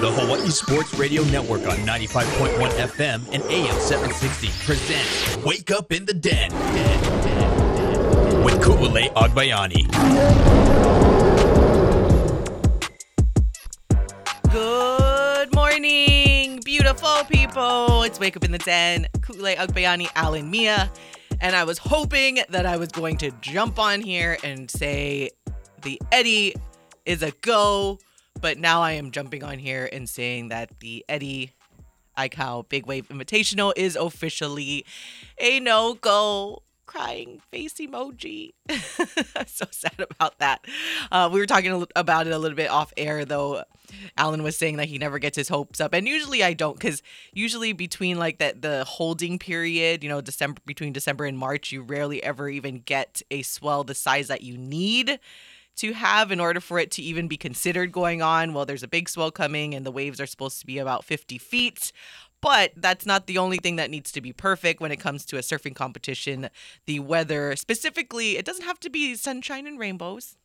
The Hawaii Sports Radio Network on 95.1 FM and AM 760 presents Wake Up in the Den, with Ku'ule Agbayani. Good morning, beautiful people. It's Wake Up in the Den. Ku'ule Agbayani, Alan Mia. And I was hoping that I was going to jump on here and say the Eddie is a go. But now I am jumping on here and saying that the Eddie Aikau Big Wave Invitational is officially a no go crying face emoji. So sad about that. Uh, we were talking about it a little bit off air, though. Alan was saying that he never gets his hopes up, and usually I don't, because usually between like that the holding period, you know, December between December and March, you rarely ever even get a swell the size that you need to have in order for it to even be considered going on. Well, there's a big swell coming, and the waves are supposed to be about 50 feet. But that's not the only thing that needs to be perfect when it comes to a surfing competition. The weather, specifically, it doesn't have to be sunshine and rainbows,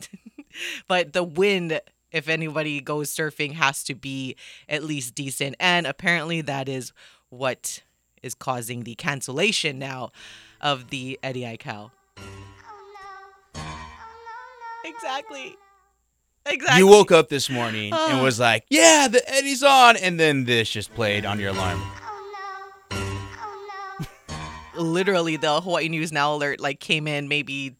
but the wind, if anybody goes surfing, has to be at least decent. And apparently, that is what is causing the cancellation now of the Eddie Aikau. Exactly. Exactly. You woke up this morning and oh. was like, "Yeah, the Eddie's on," and then this just played on your alarm. literally the Hawaii News Now alert like came in maybe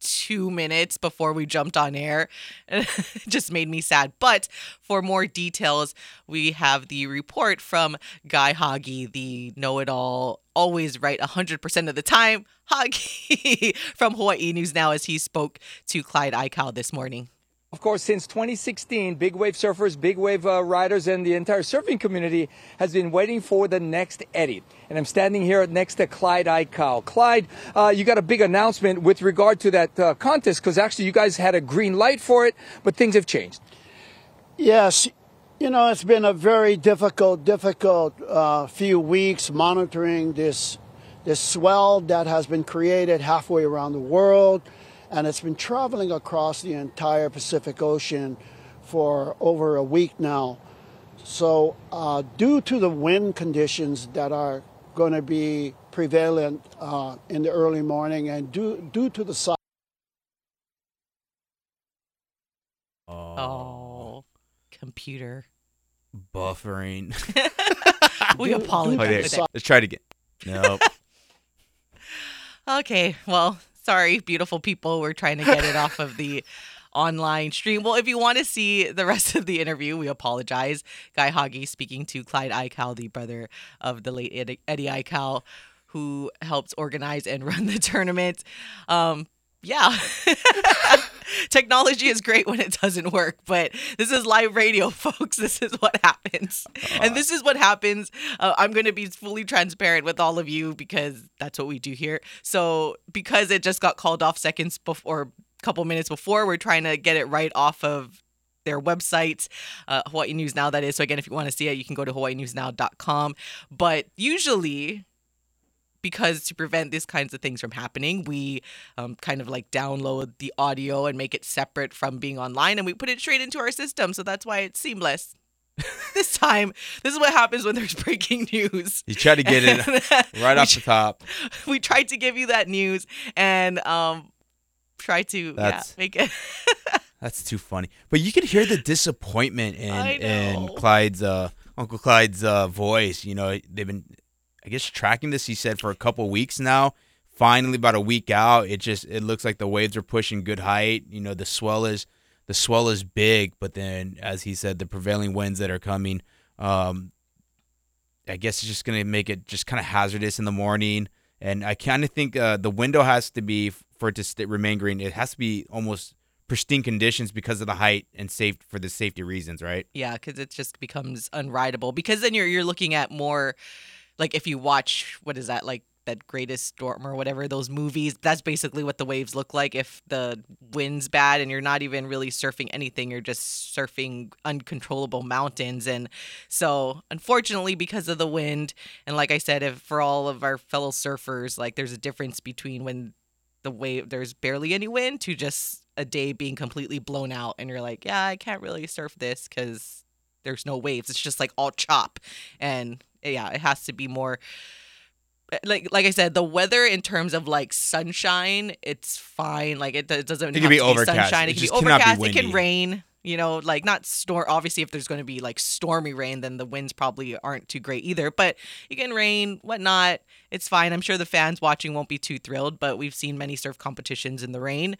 two minutes before we jumped on air. it just made me sad. But for more details, we have the report from Guy Hagi, the know-it-all, always right 100% of the time. Hagi from Hawaii News Now as he spoke to Clyde Aikau this morning. Of course, since 2016, big wave surfers, big wave uh, riders, and the entire surfing community has been waiting for the next Eddie. And I'm standing here next to Clyde Aikau. Clyde, uh, you got a big announcement with regard to that uh, contest because actually you guys had a green light for it, but things have changed. Yes, you know, it's been a very difficult, difficult uh, few weeks monitoring this, this swell that has been created halfway around the world, and it's been traveling across the entire Pacific Ocean for over a week now. So, uh, due to the wind conditions that are going to be prevalent uh, in the early morning, and due, due to the size Oh, computer. Buffering. We apologize. do Okay, for that. let's try it again. Nope. Okay, well, sorry, beautiful people. We're trying to get it off of the online stream. Well, if you want to see the rest of the interview, we apologize. Guy Hagi speaking to Clyde Aikau, the brother of the late Eddie, Eddie Aikau, who helps organize and run the tournament. Um, yeah. Technology is great when it doesn't work, but this is live radio, folks. This is what happens. and this is what happens. Uh, I'm going to be fully transparent with all of you because that's what we do here. So, because it just got called off seconds before, a couple minutes before, we're trying to get it right off of their website, uh, Hawaii News Now, that is. So, again, if you want to see it, you can go to hawaiinewsnow.com. But usually, because to prevent these kinds of things from happening, we um, kind of like download the audio and make it separate from being online and we put it straight into our system. So that's why it's seamless. this time, this is what happens when there's breaking news. You try to get it right off the top. we tried to give you that news and um try to That's- yeah, make it That's too funny. But you could hear the disappointment in in. Clyde's uh, Uncle Clyde's uh, voice. You know, they've been, I guess, tracking this. He said for a couple weeks now. Finally, about a week out, it just it looks like the waves are pushing good height. You know, the swell is the swell is big, but then, as he said, the prevailing winds that are coming, um, I guess it's just gonna make it just kind of hazardous in the morning. And I kind of think uh, the window has to be for it to remain green. It has to be almost pristine conditions because of the height and safe for the safety reasons, right? Yeah, because it just becomes unrideable. Because then you're you're looking at more, like if you watch what is that like that greatest storm or whatever those movies. That's basically what the waves look like if the wind's bad and you're not even really surfing anything. You're just surfing uncontrollable mountains. And so, unfortunately, because of the wind, and like I said, if for all of our fellow surfers, like there's a difference between when the wave there's barely any wind to just a day being completely blown out and you're like yeah i can't really surf this because there's no waves. It's just like all chop, and yeah, it has to be more. Eh, like like I said, the weather in terms of like sunshine, it's fine. Like it, it doesn't. It can have be to overcast. sunshine. It It, can be cannot be overcast. it can rain. You know, like not storm. Obviously, if there's going to be like stormy rain, then the winds probably aren't too great either. But you can rain, whatnot. It's fine. I'm sure the fans watching won't be too thrilled, but we've seen many surf competitions in the rain.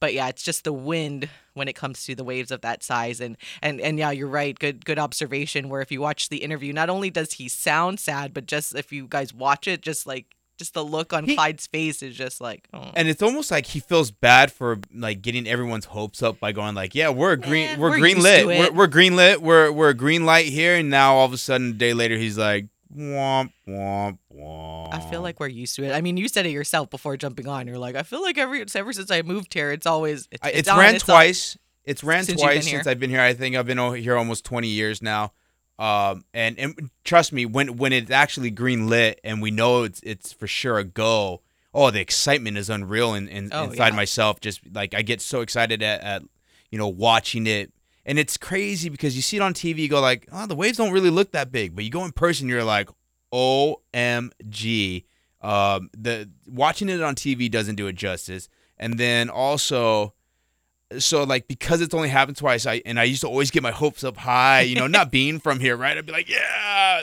But yeah, it's just the wind when it comes to the waves of that size. And and and yeah, you're right. Good good observation. Where if you watch the interview, not only does he sound sad, but just if you guys watch it, just like just the look on He- Clyde's face is just like, oh. And it's almost like he feels bad for like getting everyone's hopes up by going like, yeah, we're green, we're, we're green lit, we're, we're green lit, we're we're green light here, and now all of a sudden a day later he's like, womp womp womp. I feel like we're used to it. I mean, you said it yourself before jumping on. You're like, I feel like every ever since I moved here, it's always it's, I- it's, it's on, ran it's on. twice. It's ran Since twice since. I've been here. I think I've been here almost 20 years now. Um, and, and trust me, when when it's actually green lit and we know it's it's for sure a go. Oh, the excitement is unreal in, in, Oh, inside yeah. myself. Just like I get so excited at, at you know watching it, and it's crazy because you see it on TV, you go like, oh, the waves don't really look that big, but you go in person, you're like, OMG. Um, the watching it on TV doesn't do it justice, and then also so like because it's only happened twice i and i used to always get my hopes up high you know not being from here right? I'd be like yeah.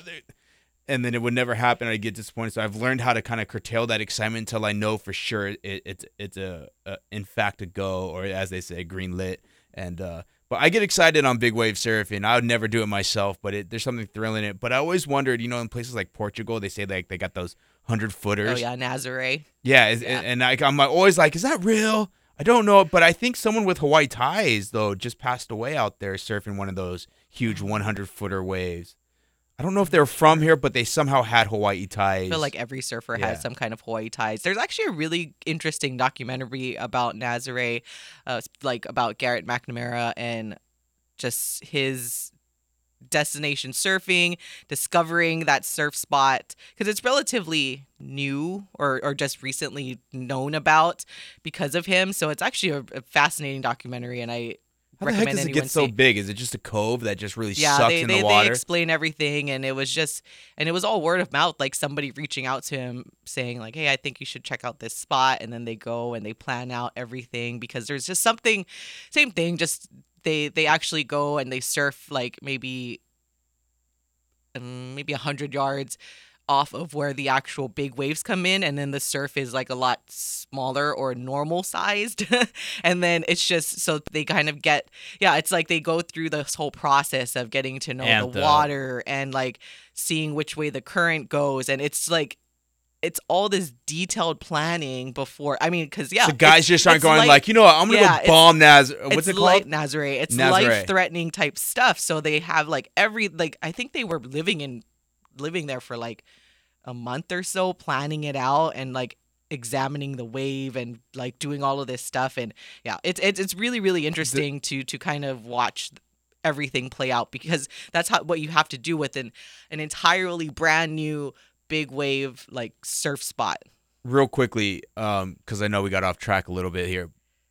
And then it would never happen. I'd get disappointed. So i've learned how to kind of curtail that excitement until i know for sure it, it's it's a, a in fact a go or as they say green lit. And uh but I get excited on big wave surfing. I would never do it myself, but it, there's something thrilling in it. But I always wondered, you know, in places like Portugal, they say like they got those hundred footers. Oh yeah, Nazare. Yeah, Yeah. and I, I'm always like, is that real? I don't know, but I think someone with Hawaii ties though just passed away out there surfing one of those huge 100 footer waves. I don't know if they're from here, but they somehow had Hawaii ties. I feel like every surfer Yeah. has some kind of Hawaii ties. There's actually a really interesting documentary about Nazare, uh, like about Garrett McNamara and just his destination surfing, discovering that surf spot because it's relatively new or, or just recently known about because of him. So it's actually a, a fascinating documentary, and I How the heck does it get so see- big? Is it just a cove that just really yeah, sucks they, in they, the water? they explain everything, and it was just, and it was all word of mouth, like somebody reaching out to him saying like, "Hey, I think you should check out this spot," and then they go and they plan out everything because there's just something, same thing, just they they actually go and they surf like maybe, um, maybe a hundred yards off of where the actual big waves come in and then the surf is like a lot smaller or normal sized and then it's just so they kind of get yeah it's like they go through this whole process of getting to know the water and like seeing which way the current goes and it's like it's all this detailed planning before i mean because yeah so guys just aren't going life- like, you know what, I'm gonna yeah, go bomb Naz. Uh, what's it's it like called? Nazare. It's life threatening type stuff. So they have like every like I think they were living in living there for like a month or so, planning it out and like examining the wave and like doing all of this stuff. And yeah, it's it's it's really really interesting to to kind of watch everything play out because that's how what you have to do with an an entirely brand new big wave like surf spot. real quickly, um, because I know we got off track a little bit here.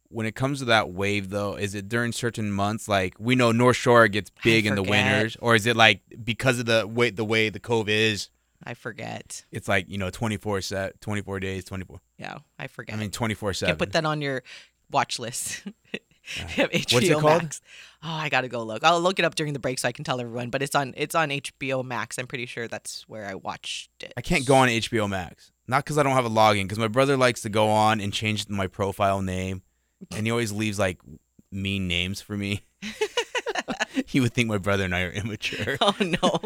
When it comes to that wave, though, is it during certain months? Like we know North Shore gets big in the winters, or is it like because of the way the way the cove is? I forget. It's like you know, twenty four set, twenty four days, twenty four. Yeah, I forget. I mean, twenty four You seven. can put that on your watch list. Uh, you have What's it called? Max. Oh, I gotta go look. I'll look it up during the break so I can tell everyone. But it's on it's on HBO Max. I'm pretty sure that's where I watched it. I can't go on HBO Max, not because I don't have a login, because my brother likes to go on and change my profile name, and he always leaves like mean names for me. he would think my brother and I are immature. Oh no.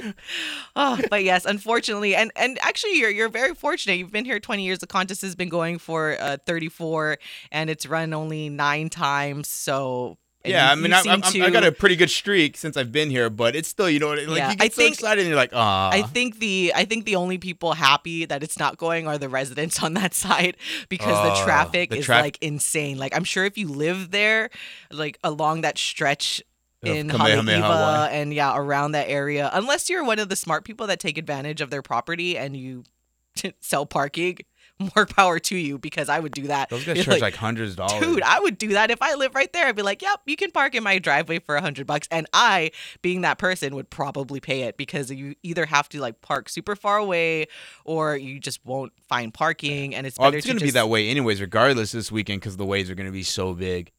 Oh, but yes, unfortunately, and and actually, you're you're very fortunate. You've been here 20 years. The contest has been going for uh, 34, and it's run only nine times. So and Yeah, you- I mean, I, to- I got a pretty good streak since I've been here, but it's still, you know, like Yeah, you get I so think- excited and you're like, ah. I think the I think the only people happy that it's not going are the residents on that side because Oh, the traffic the is traf- like insane. Like I'm sure if you live there, like along that stretch in Haleiwa and yeah, around that area, unless you're one of the smart people that take advantage of their property and you sell parking, more power to you because I would do that. Those guys charge like, hundreds of dollars. Dude, I would do that if I live right there. I'd be like, "Yep, you can park in my driveway for a hundred bucks," and I, being that person, would probably pay it because you either have to like park super far away, or you just won't find parking, and it's Well, better it's to going to be that way anyways, regardless this weekend because the waves are going to be so big.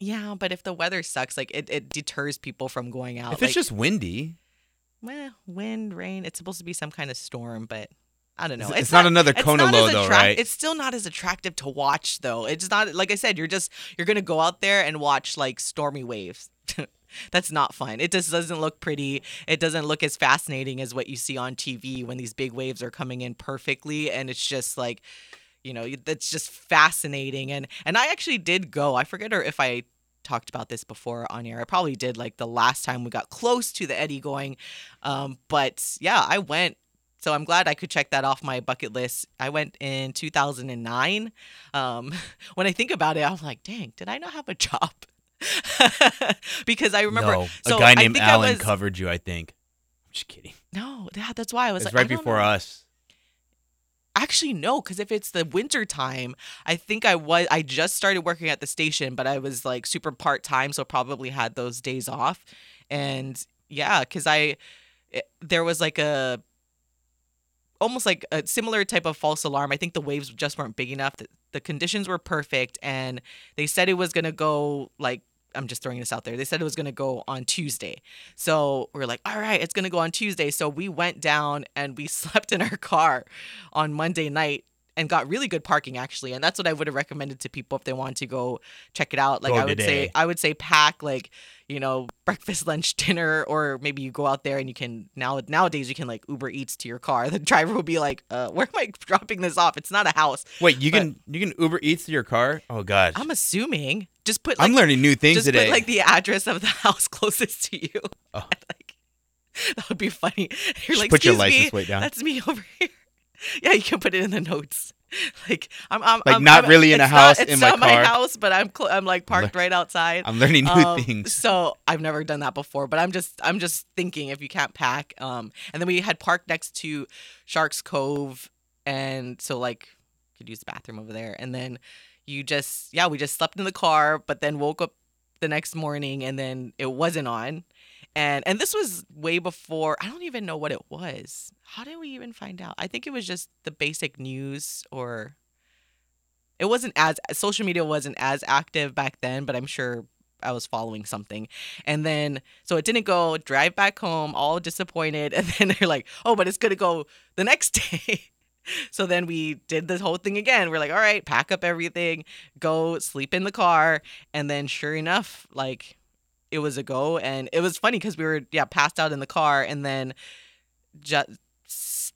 Yeah, but if the weather sucks, like it, it deters people from going out. If like, it's just windy, well, wind, rain, it's supposed to be some kind of storm, but I don't know. It's- it's not another it's Kona not low, as though, right? It's still not as attractive to watch though. It's not like I said. You're just you're gonna go out there and watch like stormy waves. That's not fun. It just doesn't look pretty. It doesn't look as fascinating as what you see on TV when these big waves are coming in perfectly, and it's just like, you know, that's just fascinating. And and I actually did go. I forget or if I talked about this before on air. I probably did like the last time we got close to the Eddie going. Um, but yeah, I went. So I'm glad I could check that off my bucket list. I went in 2009. Um, when I think about it, I'm like, dang, did I not have a job? because I remember no, so a guy I named Alan was- covered you. I think. I'm just kidding. No, yeah, that's why I was It's like, right before know. us. Actually, no, because if it's the winter time, I think I was I just started working at the station, but I was like super part time, so probably had those days off. And yeah, because I it, there was like a almost like a similar type of false alarm. I think the waves just weren't big enough. The, the conditions were perfect, and they said it was gonna go like I'm just throwing this out there. They said it was gonna go on Tuesday, so we're like, all right, it's gonna go on Tuesday. So we went down and we slept in our car on Monday night and got really good parking actually. And that's what I would have recommended to people if they want to go check it out. Like Go I would say. I would say pack like, you know, breakfast, lunch, dinner, or maybe you go out there and you can now nowadays you can like Uber Eats to your car. The driver will be like, uh, where am I dropping this off? It's not a house. Wait, you But- can you can Uber Eats to your car? Oh god I'm assuming. Just put I'm learning new things just today. put like the address of the house closest to you. Oh. like, that would be funny. You're Just like, put your "Excuse me, license plate down." That's me over here. Yeah, you can put it in the notes. Like I'm, I'm Like, I'm- not I'm- really in a house, Not, it's in my not my house, but I'm cl- I'm like parked right outside. I'm learning new Um, things. So I've never done that before, but I'm just I'm just thinking if you can't pack. Um, and then we had parked next to Sharks Cove, and so like could use the bathroom over there. And then you just yeah, we just slept in the car, but then woke up the next morning, and then it wasn't on. And and this was way before I don't even know what it was. How did we even find out? I think it was just the basic news or it wasn't as social media wasn't as active back then, but I'm sure I was following something. And then so it didn't go, drive back home, all disappointed, and then they're like, "Oh, but it's to go the next day." so then we did this whole thing again. We're like, "All right, pack up everything, go sleep in the car." And then sure enough, like it was a go and it was funny cuz we were yeah, passed out in the car and then just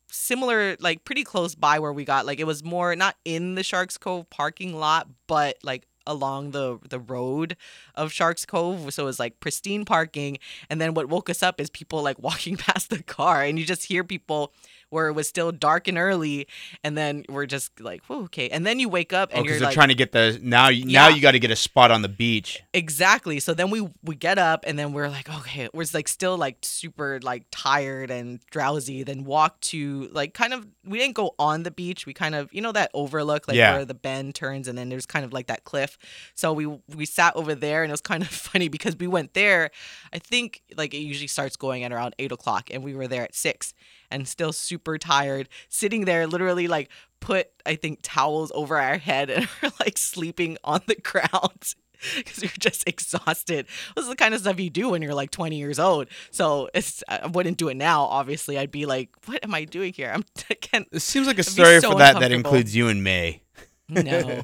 similar like pretty close by where we got like it was more not in the Sharks Cove parking lot but like along the the road of Sharks Cove so it was like pristine parking and then what woke us up is people like walking past the car and you just hear people where it was still dark and early and then we're just like Whoa, okay and then you wake up Oh, and because you're they're like trying to get the now. you Now Yeah. you got to get a spot on the beach. Exactly. So then we we get up and then we're like, okay, we're like still like super like tired and drowsy. Then walk to like kind of we didn't go on the beach. We kind of you know that overlook like Yeah. where the bend turns and then there's kind of like that cliff. So we we sat over there and it was kind of funny because we went there. I think like it usually starts going at around eight o'clock and we were there at six and still super tired, sitting there literally like put I think towels over our head and we're like sleeping on the ground because you're just exhausted. This is the kind of stuff you do when you're like 20 years old. So it's I wouldn't do it now. Obviously, I'd be like, "What am I doing here?" I'm I can't. It seems like a story so for that that includes you and May. No,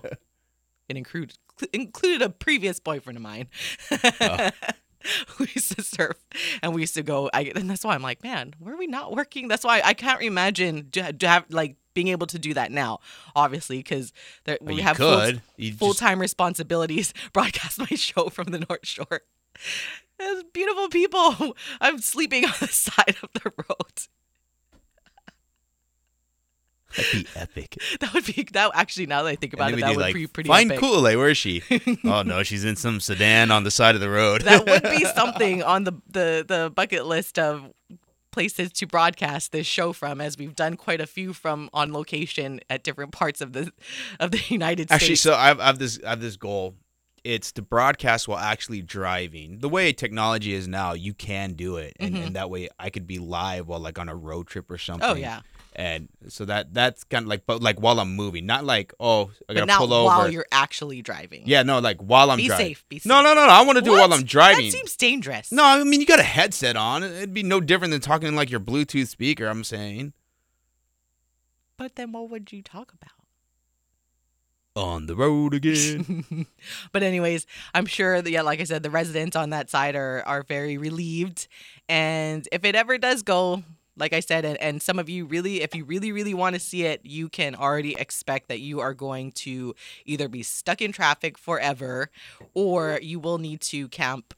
it included included a previous boyfriend of mine. Oh. we used to surf and we used to go. I and that's why I'm like, man, were we not working? That's why I can't imagine to, to have like being able to do that now. Obviously, because Well, we you have full- could. Just- full time responsibilities, broadcast my show from the North Shore. There's beautiful people. I'm sleeping on the side of the road. That'd be epic. That would be that. Actually, now that I think about it, that we'd like, be pretty Find epic. Where is she? oh no, she's in some sedan on the side of the road. that would be something on the, the the bucket list of places to broadcast this show from, as we've done quite a few from on location at different parts of the of the United States. Actually, so I have, I have this I have this goal. It's to broadcast while actually driving. The way technology is now, you can do it, and, and that way I could be live while like on a road trip or something. Mm-hmm. Oh, yeah. And so that that's kind of like, but like while I'm moving, not like oh I gotta not pull over. while you're actually driving. yeah, no, like while I'm Be driving. safe, be No, safe. no, no, no. I want to do it while I'm driving. That seems dangerous. no, I mean you got a headset on. It'd be no different than talking in like your Bluetooth speaker. I'm saying But then what would you talk about? on the road again. but anyways, I'm sure that yeah, like I said, the residents on that side are are very relieved. And if it ever does go, like I said, and, and some of you really, if you really, really want to see it, you can already expect that you are going to either be stuck in traffic forever or you will need to camp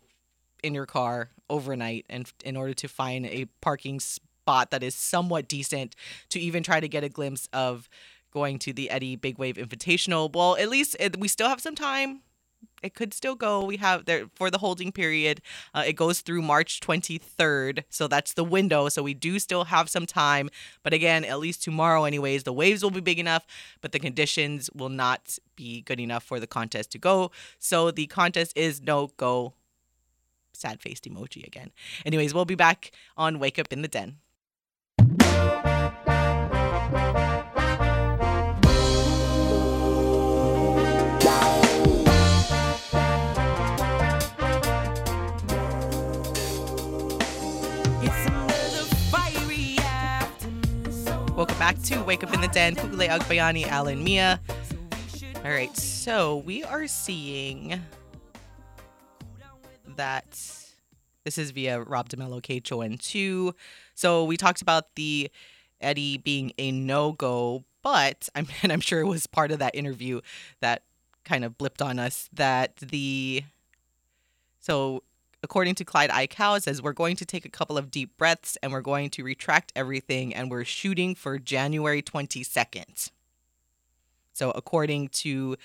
in your car overnight and in order to find a parking spot that is somewhat decent to even try to get a glimpse of going to the Eddie Big Wave Invitational. Well, at least it, we still have some time. It could still go. We have there for the holding period. Uh, it goes through March 23rd, so that's the window. So we do still have some time. But again, at least tomorrow, anyways, the waves will be big enough, but the conditions will not be good enough for the contest to go. So the contest is no go. Sad faced emoji again. Anyways, we'll be back on Wake Up in the Den. Welcome back to Wake Up in the Den. Ku'ule Agbayani, Alan Mia. All right, so we are seeing that this is via Rob DeMello KHON2. So we talked about the Eddie being a no go, but I'm and I'm sure it was part of that interview that kind of blipped on us that the so according to Clyde it says we're going to take a couple of deep breaths and we're going to retract everything and we're shooting for January 22nd. So according to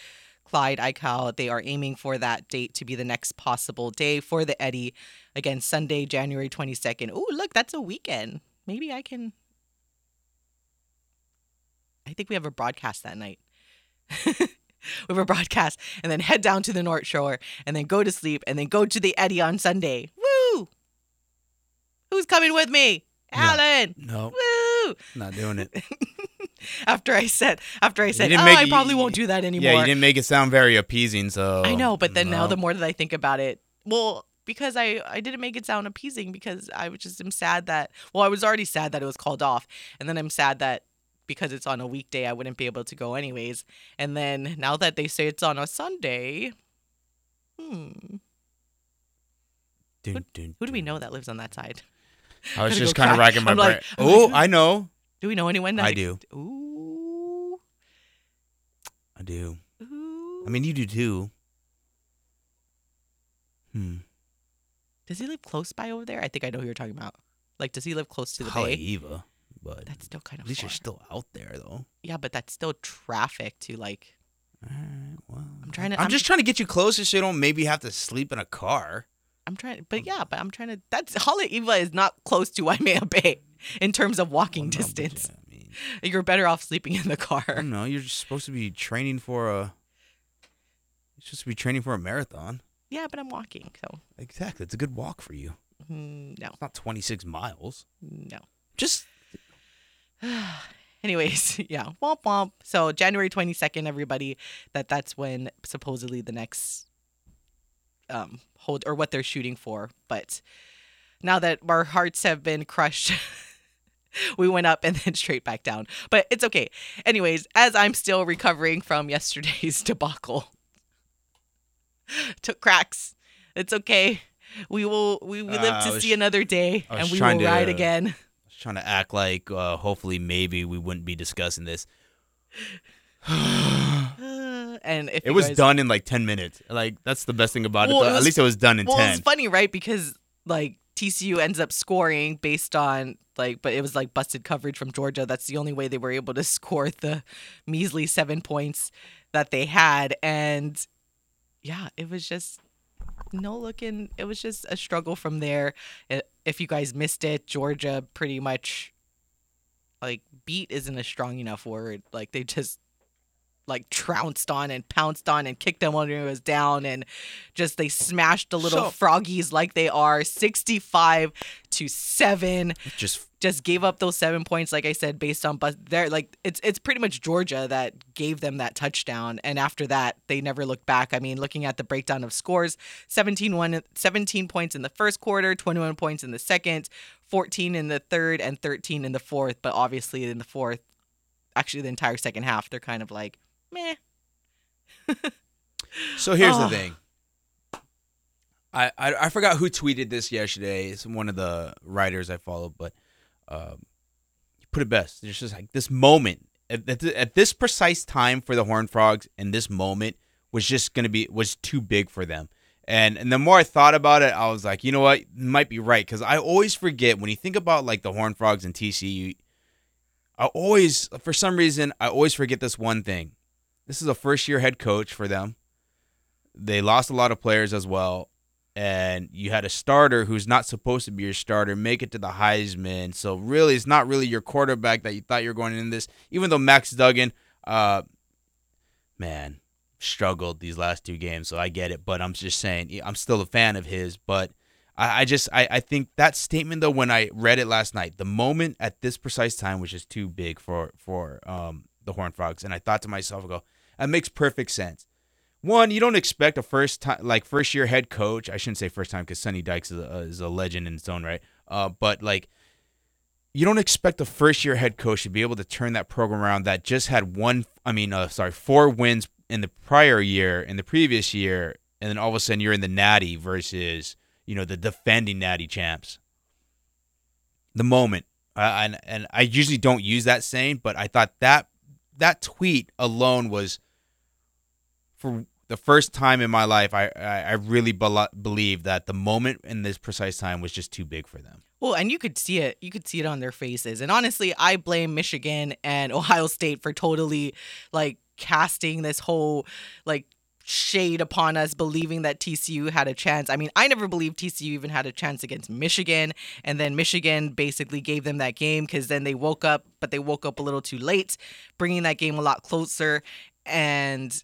Clyde Aikau, they are aiming for that date to be the next possible day for the Eddie. Again, Sunday, January 22nd. Oh, look, that's a weekend. Maybe I can. I think we have a broadcast that night. we have a broadcast and then head down to the North Shore and then go to sleep and then go to the Eddie on Sunday. Woo! Who's coming with me? Alan! no, Woo! not doing it. After I said, after I said, oh, make- I probably won't do that anymore. Yeah, you didn't make it sound very appeasing. So I know, but then now the more that I think about it, well, because I I didn't make it sound appeasing because I was just am sad that well I was already sad that it was called off, and then I'm sad that because it's on a weekday I wouldn't be able to go anyways, and then now that they say it's on a Sunday, hmm, Dun, dun, who do we know that lives on that side? I was just kind of racking my I'm brain. like- oh, like- I know. Do we know anyone? That I do. Ooh, I do. ooh. I mean, you do too. Hmm. does he live close by over there? I think I know who you're talking about. Like, does he live close to the bay? Haleiwa, but That's still kind of. at least you're still out there, though. Yeah, but that's still traffic to like. Well, I'm trying to- I'm, I'm- just trying to get you closer, so you don't maybe have to sleep in a car. I'm trying, but yeah, but I'm trying to. That's Haleiwa is not close to Waimea Bay in terms of walking Well, no, distance. I mean, You're better off sleeping in the car. don't. You're just supposed to be training for a. You're supposed to be training for a marathon. Yeah, but I'm walking, so Exactly. It's a good walk for you. mm, no, It's not 26 miles. no. Just Anyways, yeah, womp womp. So January 22nd, everybody, that that's when supposedly the next um hold or what they're shooting for. But now that our hearts have been crushed, we went up and then straight back down. But it's okay. Anyways, as I'm still recovering from yesterday's debacle, took cracks. It's okay. We will. We, we live Uh, to was- see another day, and we will ride to- again. Trying to act like uh, hopefully maybe we wouldn't be discussing this. And if It was guys- done in like 10 minutes. Like that's the best thing about Well, it. it was- At least it was done in well, 10. it's funny, right? Because like TCU ends up scoring based on like, but it was like busted coverage from Georgia. That's the only way they were able to score the measly seven points that they had, and yeah, it was just no looking. It was just a struggle from there. If you guys missed it, Georgia pretty much like beat isn't a strong enough word. Like they just like trounced on and pounced on and kicked them when it was down and just they smashed the little so, froggies like they are 65 to 7 just just gave up those 7 points like I said based on but they're like it's it's pretty much Georgia that gave them that touchdown and after that they never looked back I mean looking at the breakdown of scores 17 one, 17 points in the first quarter 21 points in the second 14 in the third and 13 in the fourth but obviously in the fourth actually the entire second half they're kind of like meh. so here's oh. the thing. I, I, forgot who tweeted this yesterday. It's one of the writers I follow, but um, you put it best. It's just like this moment at, at, at this precise time for the Horned Frogs, and this moment was just gonna be was too big for them. And and the more I thought about it, I was like, you know what, you might be right because I always forget when you think about like the Horned Frogs and TCU. I always, for some reason, I always forget this one thing. This is a first year head coach for them. They lost a lot of players as well. And you had a starter who's not supposed to be your starter make it to the Heisman. So really, it's not really your quarterback that you thought you were going in this. Even though Max Duggan, uh, man, struggled these last two games. So I get it. But I'm just saying, I'm still a fan of his. But I, I just I, I think that statement though, when I read it last night, the moment at this precise time was just too big for for um the Horn Frogs. And I thought to myself, I go, that makes perfect sense. One, you don't expect a first time, like first year head coach. I shouldn't say first time because Sonny Dykes is a, is a legend in its own right. Uh, but like, you don't expect a first year head coach to be able to turn that program around that just had one, I mean, uh, sorry, four wins in the prior year, in the previous year, and then all of a sudden you're in the Natty versus you know the defending Natty champs. The moment, uh, and and I usually don't use that saying, but I thought that that tweet alone was for the first time in my life, I I, really be- believe that the moment in this precise time was just too big for them. Well, and you could see it. You could see it on their faces. And honestly, I blame Michigan and Ohio State for totally like casting this whole like shade upon us believing that TCU had a chance. I mean, I never believed TCU even had a chance against Michigan. And then Michigan basically gave them that game because then they woke up, but they woke up a little too late, bringing that game a lot closer. And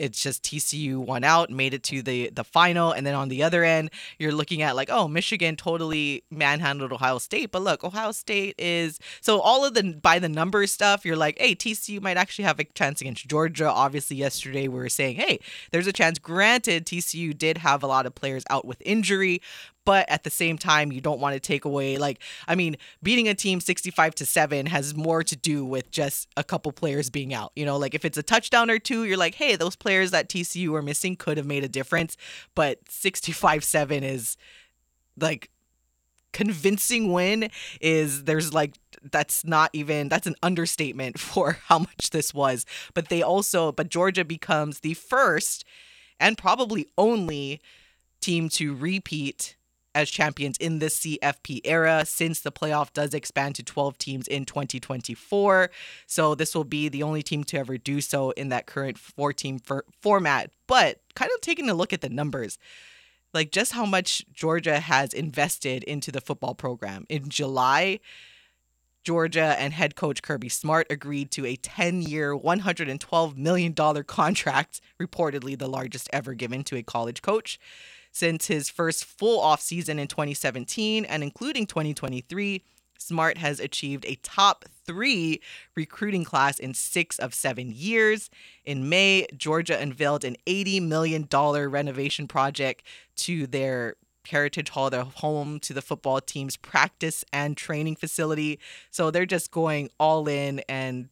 it's just TCU won out, made it to the the final, and then on the other end, you're looking at like, oh, Michigan totally manhandled Ohio State, but look, Ohio State is so all of the by the numbers stuff. You're like, hey, TCU might actually have a chance against Georgia. Obviously, yesterday we were saying, hey, there's a chance. Granted, TCU did have a lot of players out with injury, but at the same time you don't want to take away like I mean beating a team 65 to 7 has more to do with just a couple players being out. You know, like if it's a touchdown or two, you're like, "Hey, those players that TCU were missing could have made a difference." But 65-7 is like convincing win is there's like that's not even that's an understatement for how much this was but they also but Georgia becomes the first and probably only team to repeat as champions in this CFP era since the playoff does expand to 12 teams in 2024. So this will be the only team to ever do so in that current four team for- format. But kind of taking a look at the numbers, like just how much Georgia has invested into the football program. In July, Georgia and head coach Kirby Smart agreed to a 10 year, $112 million contract, reportedly the largest ever given to a college coach since his first full offseason in 2017 and including 2023. Smart has achieved a top three recruiting class in six of seven years. In May, Georgia unveiled an $80 million renovation project to their Heritage Hall, their home to the football team's practice and training facility. So they're just going all in and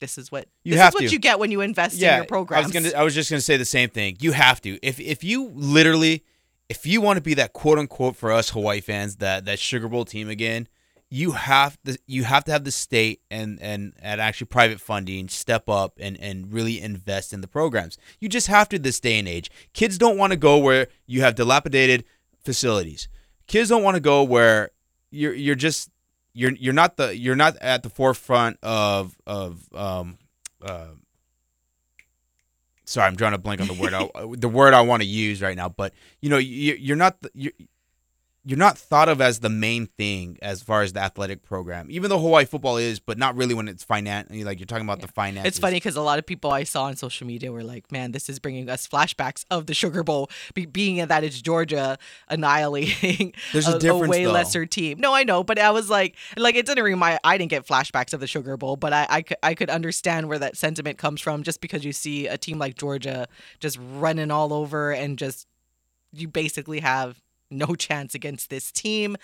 this is what you this have is what to. you get when you invest yeah, in your program. I was gonna I was just gonna say the same thing. You have to. If if you literally if you want to be that quote unquote for us Hawaii fans, that that Sugar Bowl team again, you have to you have to have the state and and and actually private funding step up and and really invest in the programs. You just have to this day and age. Kids don't want to go where you have dilapidated facilities. Kids don't want to go where you're you're just you're you're not the you're not at the forefront of of um uh, sorry, I'm drawing a blank on the word I, the word I want to use right now. But you know, you, you're not you're, you're not thought of as the main thing as far as the athletic program, even though Hawaii football is, but not really when it's finance. Like you're talking about the finance. It's funny because a lot of people I saw on social media were like, "Man, this is bringing us flashbacks of the Sugar Bowl, be- being that it's Georgia annihilating There's a a, difference, way though. lesser team." No, I know, but I was like, like it didn't remind. I didn't get flashbacks of the Sugar Bowl, but I, I could, I could understand where that sentiment comes from, just because you see a team like Georgia just running all over and just you basically have no chance against this team.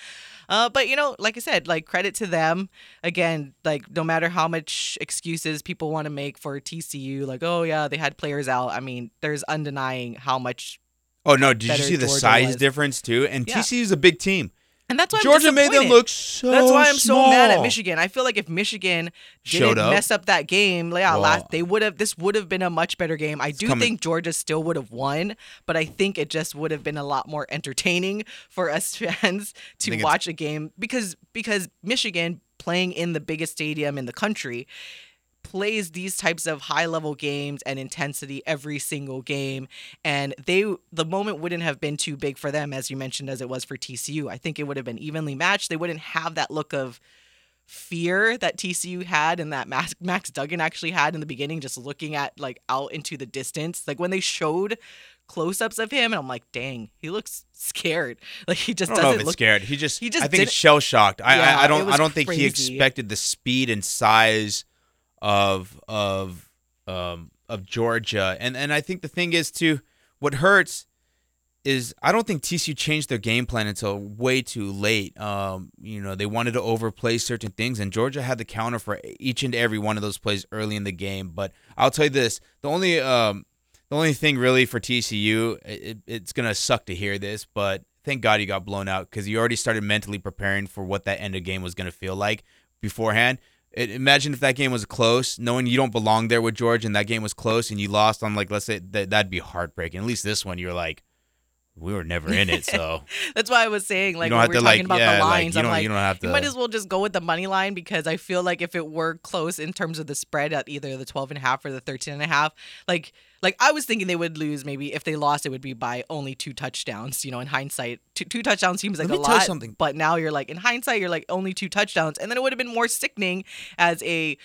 Uh, but you know, like I said, like credit to them. Again, like no matter how much excuses people want to make for TCU, like oh yeah, they had players out. I mean, there's undenying how much, oh no, did you see the Georgia size was. difference too? And Yeah. TCU is a big team. And that's why I'm Georgia made them look so. That's why I'm so mad at. Michigan. I feel like if Michigan didn't up? mess up that game, like, yeah, Well- last they would have. This would have been a much better game. I do coming- think Georgia still would have won, but I think it just would have been a lot more entertaining for us fans to watch a game because because Michigan playing in the biggest stadium in the country plays these types of high level games and intensity every single game and they the moment wouldn't have been too big for them as you mentioned as it was for TCU. I think it would have been evenly matched. They wouldn't have that look of fear that TCU had and that Max, Max Duggan actually had in the beginning just looking at like out into the distance. Like when they showed close-ups of him and I'm like, "Dang, he looks scared." Like he just doesn't look scared. He just, he just I think it's shell shocked. I, Yeah, I, I don't, I don't think he expected the speed and size of of um of Georgia. And and I think the thing is too, what hurts is I don't think TCU changed their game plan until way too late. Um, you know, they wanted to overplay certain things, and Georgia had the counter for each and every one of those plays early in the game. But I'll tell you this: the only um, the only thing really for TCU, it, it's gonna suck to hear this, but thank God you got blown out because you already started mentally preparing for what that end of game was gonna feel like beforehand. It, imagine if that game was close, knowing you don't belong there with George, and that game was close, and you lost on like let's say that that'd be heartbreaking. At least this one, you're like, we were never in it, so That's why I was saying, like, don't when have we were to, talking like, about yeah, the like, lines, you I'm like, you don't have you might as well just go with the money line because I feel like if it were close in terms of the spread at either the 12 and a half or the 13 and a half, like, like I was thinking they would lose. Maybe if they lost, it would be by only two touchdowns. You know, in hindsight, two, two touchdowns seems like Let a me tell you lot. something. But now you're like, in hindsight, you're like only two touchdowns, and then it would have been more sickening as a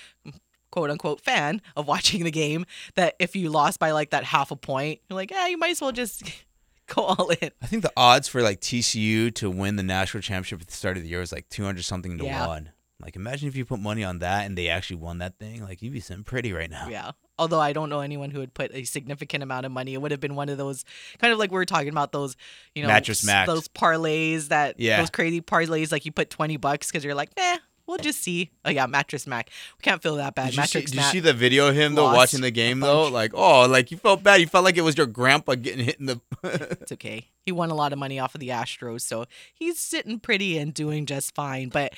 quote unquote fan of watching the game that if you lost by like that half a point, you're like, yeah, you might as well just go all in. I think the odds for like TCU to win the national championship at the start of the year was like two hundred something to Yeah. one. Like imagine if you put money on that and they actually won that thing. Like you'd be sitting pretty right now. Yeah. Although I don't know anyone who would put a significant amount of money. It would have been one of those kind of like we were talking about those, you know, Mattress Max. those parlays that Yeah. those crazy parlays like you put 20 bucks because you're like, eh, we'll just see. Oh yeah, mattress Mack. We can't feel that bad. Did you, see, mattress did you see the video of him though watching the game though? Like oh, like you felt bad. You felt like it was your grandpa getting hit in the. It's okay. He won a lot of money off of the Astros, so he's sitting pretty and doing just fine. But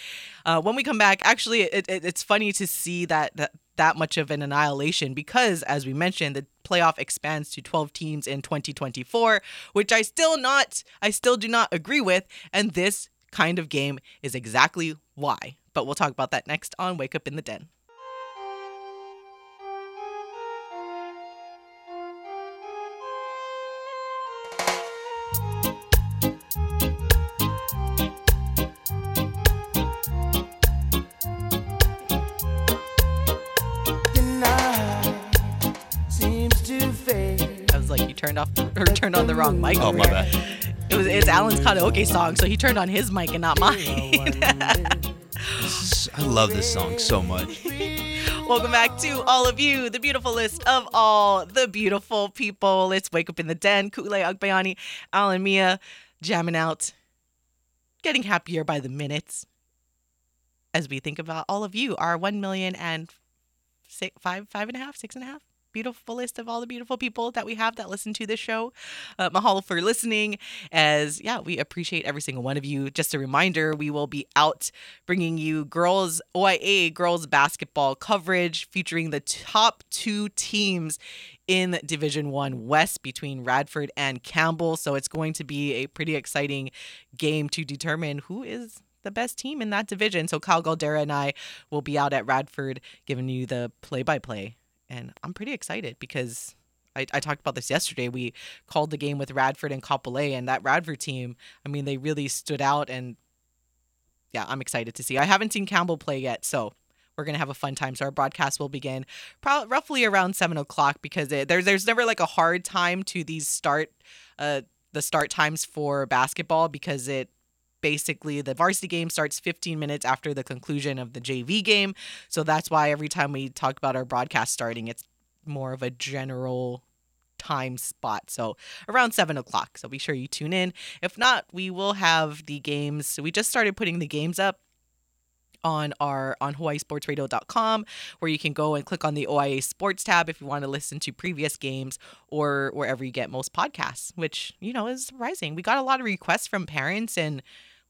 uh, when we come back, actually, it, it, it's funny to see that, that that much of an annihilation because, as we mentioned, the playoff expands to 12 teams in 2024, which I still not, I still do not agree with. And this kind of game is exactly why. But we'll talk about that next on Wake Up in the Den. Like, you turned off or turned on the wrong mic. oh my here. bad. It was it's Alan's karaoke song, so he turned on his mic and not mine. Oh, I love this song so much. Welcome back to all of you, the beautiful list of all the beautiful people. Let's wake up in the den. Ku'ule Agbayani, Alan Mia, jamming out, getting happier by the minutes as we think about all of you, our one million and six, five, five and a half, six and a half. Beautiful list of all the beautiful people that we have that listen to this show. Uh, mahalo for listening. As yeah, we appreciate every single one of you. Just a reminder, we will be out bringing you girls OIA girls basketball coverage featuring the top two teams in Division One West between Radford and Campbell. So it's going to be a pretty exciting game to determine who is the best team in that division. So Kyle Galdeira and I will be out at Radford giving you the play by play. And I'm pretty excited because I, I talked about this yesterday. We called the game with Radford and Kapolei, and that Radford team, I mean, they really stood out. And yeah, I'm excited to see. I haven't seen Campbell play yet, so we're gonna have a fun time. So our broadcast will begin roughly around seven o'clock because it, there's there's never like a hard time to these start uh the start times for basketball because it basically the varsity game starts 15 minutes after the conclusion of the JV game. So that's why every time we talk about our broadcast starting, it's more of a general time spot. So around seven o'clock. So be sure you tune in. If not, we will have the games. So we just started putting the games up on our on hawaiisportsradio.com where you can go and click on the OIA sports tab if you want to listen to previous games or wherever you get most podcasts which you know is surprising we got a lot of requests from parents and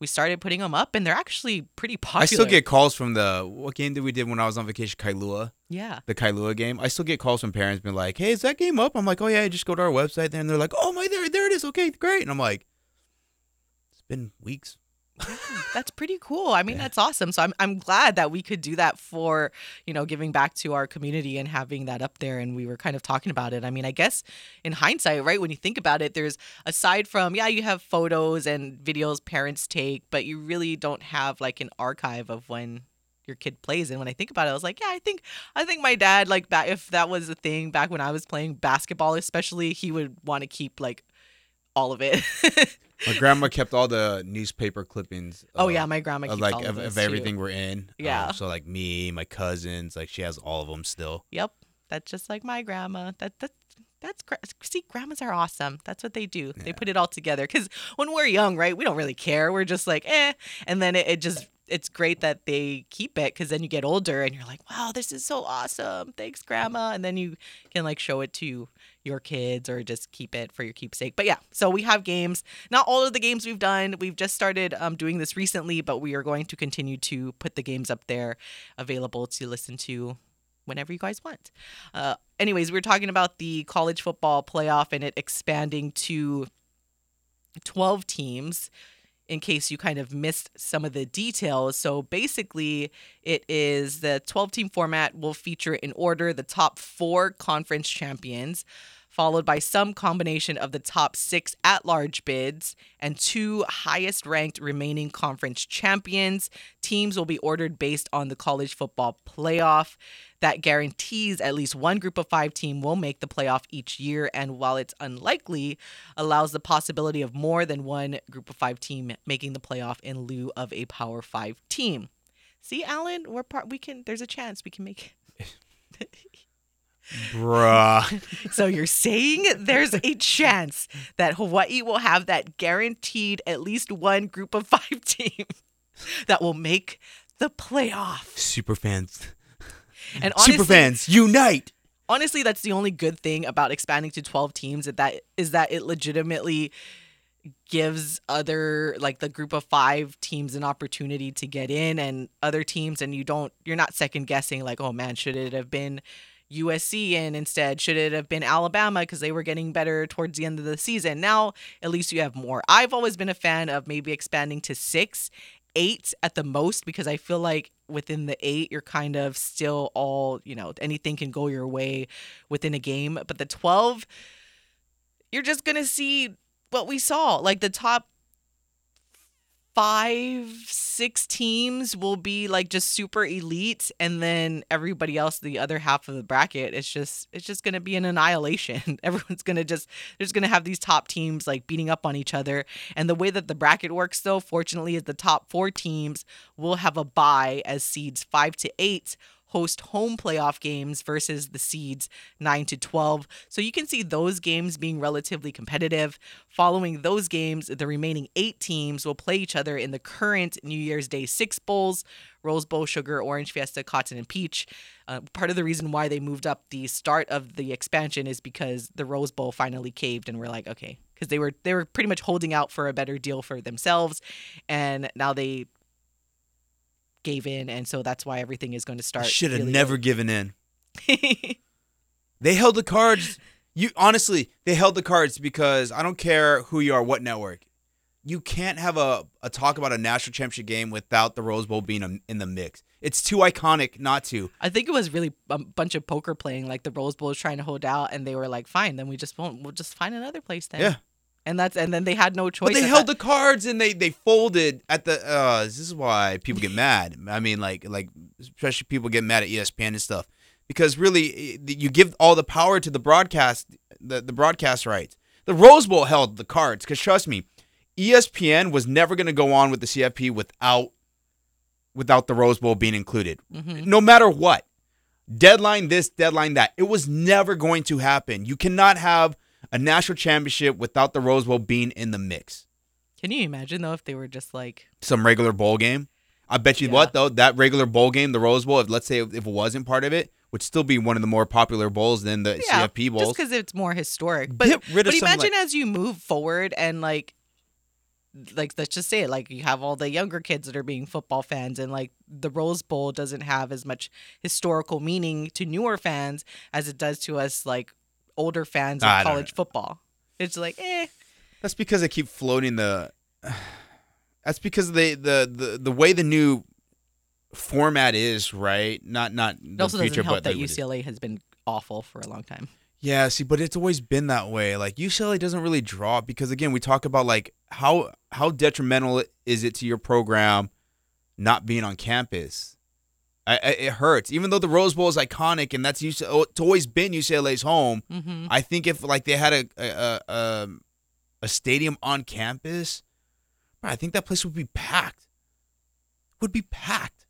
we started putting them up and they're actually pretty popular I still get calls from the what game did we did when I was on vacation? Kailua? Yeah. The Kailua game. I still get calls from parents being like hey is that game up? I'm like oh yeah just go to our website there and they're like oh my there there it is. Okay great. And I'm like it's been weeks that's pretty cool. I mean, yeah. that's awesome. So I'm I'm glad that we could do that for, you know, giving back to our community and having that up there and we were kind of talking about it. I mean, I guess in hindsight, right, when you think about it, there's aside from yeah, you have photos and videos parents take, but you really don't have like an archive of when your kid plays and when i think about it i was like yeah i think i think my dad like back if that was a thing back when i was playing basketball especially he would want to keep like all of it My grandma kept all the newspaper clippings. Oh yeah, my grandma of like of, of everything we're in. Yeah. Um, so like me, my cousins, like she has all of them still. Yep, that's just like my grandma. That that that's see grandmas are awesome that's what they do yeah. they put it all together because when we're young right we don't really care we're just like eh and then it, it just it's great that they keep it because then you get older and you're like wow this is so awesome thanks grandma and then you can like show it to your kids or just keep it for your keepsake. But yeah, so we have games. Not all of the games we've done. We've just started um, doing this recently, but we are going to continue to put the games up there available to listen to whenever you guys want. Uh, anyways, we are talking about the college football playoff and it expanding to 12 teams in case you kind of missed some of the details. So basically, it is the 12 team format will feature in order the top four conference champions, followed by some combination of the top six at large bids and two highest ranked remaining conference champions. Teams will be ordered based on the college football playoff that guarantees at least one group of five team will make the playoff each year. And while it's unlikely, allows the possibility of more than one group of five team making the playoff in lieu of a power five team. See, Alan, we're part. We can. There's a chance we can make. Bruh. so you're saying there's a chance that Hawaii will have that guaranteed at least one group of five team that will make the playoff. Super fans. And honestly, super fans unite. Honestly, that's the only good thing about expanding to 12 teams is that is that it legitimately gives other like the group of 5 teams an opportunity to get in and other teams and you don't you're not second guessing like oh man should it have been USC in instead? Should it have been Alabama because they were getting better towards the end of the season? Now, at least you have more. I've always been a fan of maybe expanding to six, eight at the most because I feel like within the eight, you're kind of still all, you know, anything can go your way within a game. But the 12, you're just going to see what we saw. Like the top five, six teams will be like just super elite, and then everybody else, the other half of the bracket, it's just it's just gonna be an annihilation. Everyone's gonna just there's gonna have these top teams like beating up on each other. And the way that the bracket works, though, fortunately, is the top four teams will have a bye as seeds five to eight host home playoff games versus the seeds 9 to 12. So you can see those games being relatively competitive. Following those games, the remaining eight teams will play each other in the current New Year's Day Six Bowls Rose Bowl, Sugar, Orange Fiesta, Cotton, and Peach. Uh, part of the reason why they moved up the start of the expansion is because the Rose Bowl finally caved, and we're like, okay, because they were they were pretty much holding out for a better deal for themselves, and now they gave in, and so that's why everything is going to start. Should have really never given in. they held the cards. You honestly, they held the cards because I don't care who you are, what network. you can't have a, a talk about a national championship game without the Rose Bowl being a, in the mix. It's too iconic not to. I think it was really a bunch of poker playing. Like the Rose Bowl was trying to hold out, and they were like, "Fine, then we just won't. We'll just find another place then." Yeah. And that's and then they had no choice. But they held that- the cards and they they folded at the. Uh, this is why people get mad. I mean, like like especially people get mad at ESPN and stuff because really you give all the power to the broadcast the the broadcast rights. The Rose Bowl held the cards because trust me, ESPN was never going to go on with the CFP without without the Rose Bowl being included, no matter what. Deadline this, deadline that. It was never going to happen. You cannot have a national championship without the Rose Bowl being in the mix. Can you imagine though if they were just like, Some regular bowl game. I bet you Yeah. what though, that regular bowl game, the Rose Bowl, if let's say if it wasn't part of it, would still be one of the more popular bowls than the yeah, CFP just bowls. because it's more historic. But but imagine like- as you move forward and like. Like let's just say it, like you have all the younger kids that are being football fans, and like the Rose Bowl doesn't have as much historical meaning to newer fans as it does to us like older fans of I don't college football. It's like, eh, That's because they keep floating the. That's because they the the the way the new format is right. Not not it the also future, doesn't help but that like, what UCLA has been awful for a long time. Yeah, see, but it's always been that way. Like UCLA doesn't really draw because again, we talk about like how how detrimental is it to your program not being on campus. I, I, it hurts, even though the Rose Bowl is iconic and that's UC, oh, it's always been UCLA's home. Mm-hmm. I think if like they had a a a, um, a stadium on campus, I think that place would be packed. Would be packed.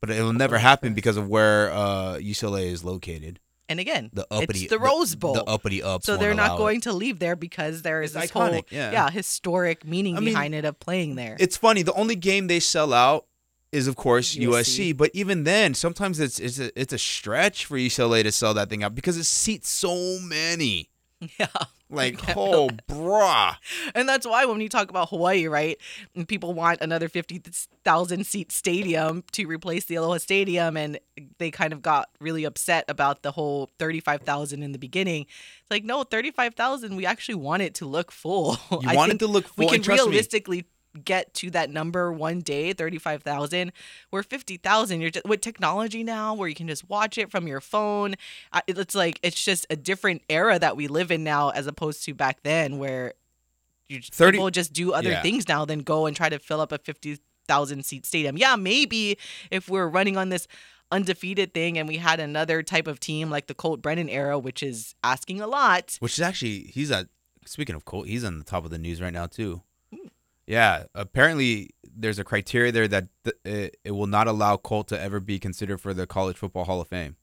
But it will never happen because of where uh, UCLA is located. And again, The uppity, it's the Rose Bowl. the, uppity ups. so they're not going It. to leave there because there is It's this whole iconic, yeah. historic meaning I mean, behind it of playing there. It's funny. The only game they sell out is, of course, USC. USC. But even then, sometimes it's it's a, it's a stretch for UCLA to sell that thing out because it seats so many. yeah. Like, oh, brah. And that's why when you talk about Hawaii, right, and people want another 50,000 seat stadium to replace the Aloha Stadium, and they kind of got really upset about the whole 35,000 in the beginning. It's like, no, 35,000, we actually want it to look full. You I want it to look full. We can trust me- realistically get to that number one day 35,000 where 50,000 you're just with technology now where you can just watch it from your phone uh, it's like it's just a different era that we live in now as opposed to back then where you just, 30 people just do other Yeah. things now than go and try to fill up a 50,000 seat stadium. Yeah, maybe if we're running on this undefeated thing and we had another type of team like the Colt Brennan era, which is asking a lot. Which is actually he's a, Speaking of Colt, he's on the top of the news right now too. Yeah, apparently there's a criteria there that th- it, it will not allow Colt to ever be considered for the College Football Hall of Fame.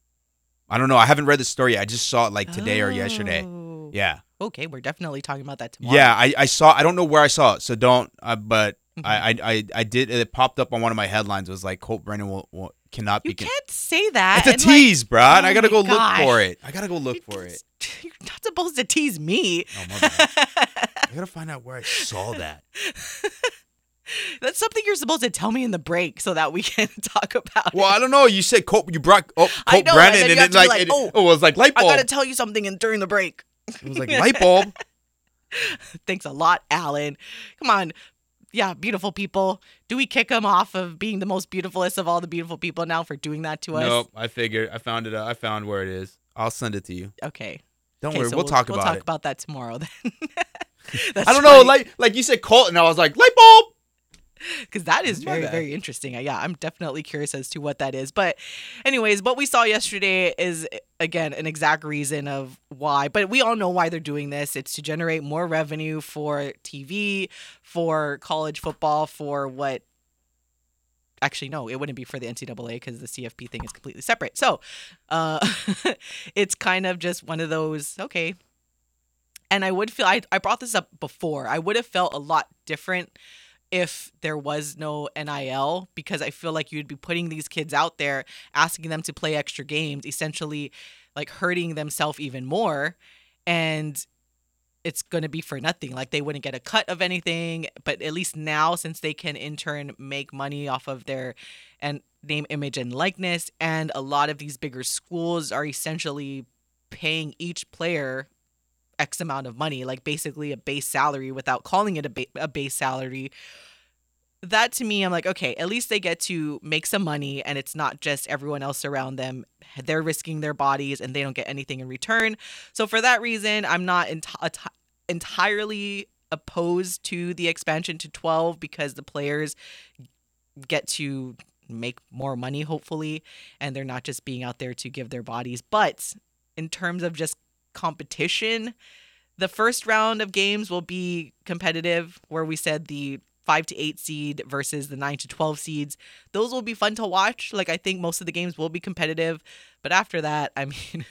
I don't know. I haven't read the story. yet. I just saw it like today or yesterday. Oh. Yeah, Okay, we're definitely talking about that tomorrow. yeah. I, I saw. I don't know where I saw it, so don't. Uh, but Mm-hmm. I, I I I did. It popped up on one of my headlines. It was like Colt Brennan will, will cannot You be. con- can't say that. it's a and, like, tease, bruh. and I oh gotta go gosh. look for it. I gotta go look for it. You're not supposed to tease me. Oh. I gotta find out where I saw that. That's something you're supposed to tell me in the break so that we can talk about Well, it. I don't know. You said Colt. You brought oh, Colt know, and Brennan, and, you have it like, like, it, oh, oh, it was like light bulb. I gotta tell you something in, during the break. it was like light bulb. Thanks a lot, Alan. Come on. Yeah, beautiful people. Do we kick him off of being the most beautifulest of all the beautiful people now for doing that to us? Nope. I figured. I found it. uh, I found where it is. I'll send it to you. Okay. Don't Okay, worry. so we'll, talk we'll about talk it. We'll talk about that tomorrow then. I don't know. Like like you said, Colton. I was like light bulb. because that is very very interesting. Yeah i'm definitely curious as to what that is. But anyways what we saw yesterday is again an exact reason of why. But we all know why they're doing this. It's to generate more revenue for tv for college football for what actually no it wouldn't be for the ncaa because the cfp thing is completely separate. So uh it's kind of just one of those okay. And i would feel I, I brought this up before. I would have felt a lot different if there was no NIL because I feel like you'd be putting these kids out there asking them to play extra games, essentially like hurting themselves even more and it's going to be for nothing. Like they wouldn't get a cut of anything, but at least now since they can in turn make money off of their and name image and likeness and a lot of these bigger schools are essentially paying each player X amount of money, like basically a base salary without calling it a, ba- a base salary. That to me, I'm like, okay, at least they get to make some money and it's not just everyone else around them. They're risking their bodies and they don't get anything in return. So, for that reason, I'm not enti- entirely opposed to the expansion to 12 because the players get to make more money, hopefully, and they're not just being out there to give their bodies. But in terms of just competition, the first round of games will be competitive, where we said the five to eight seed versus the nine to 12 seeds. Those will be fun to watch. Like, I think most of the games will be competitive. But after that, I mean,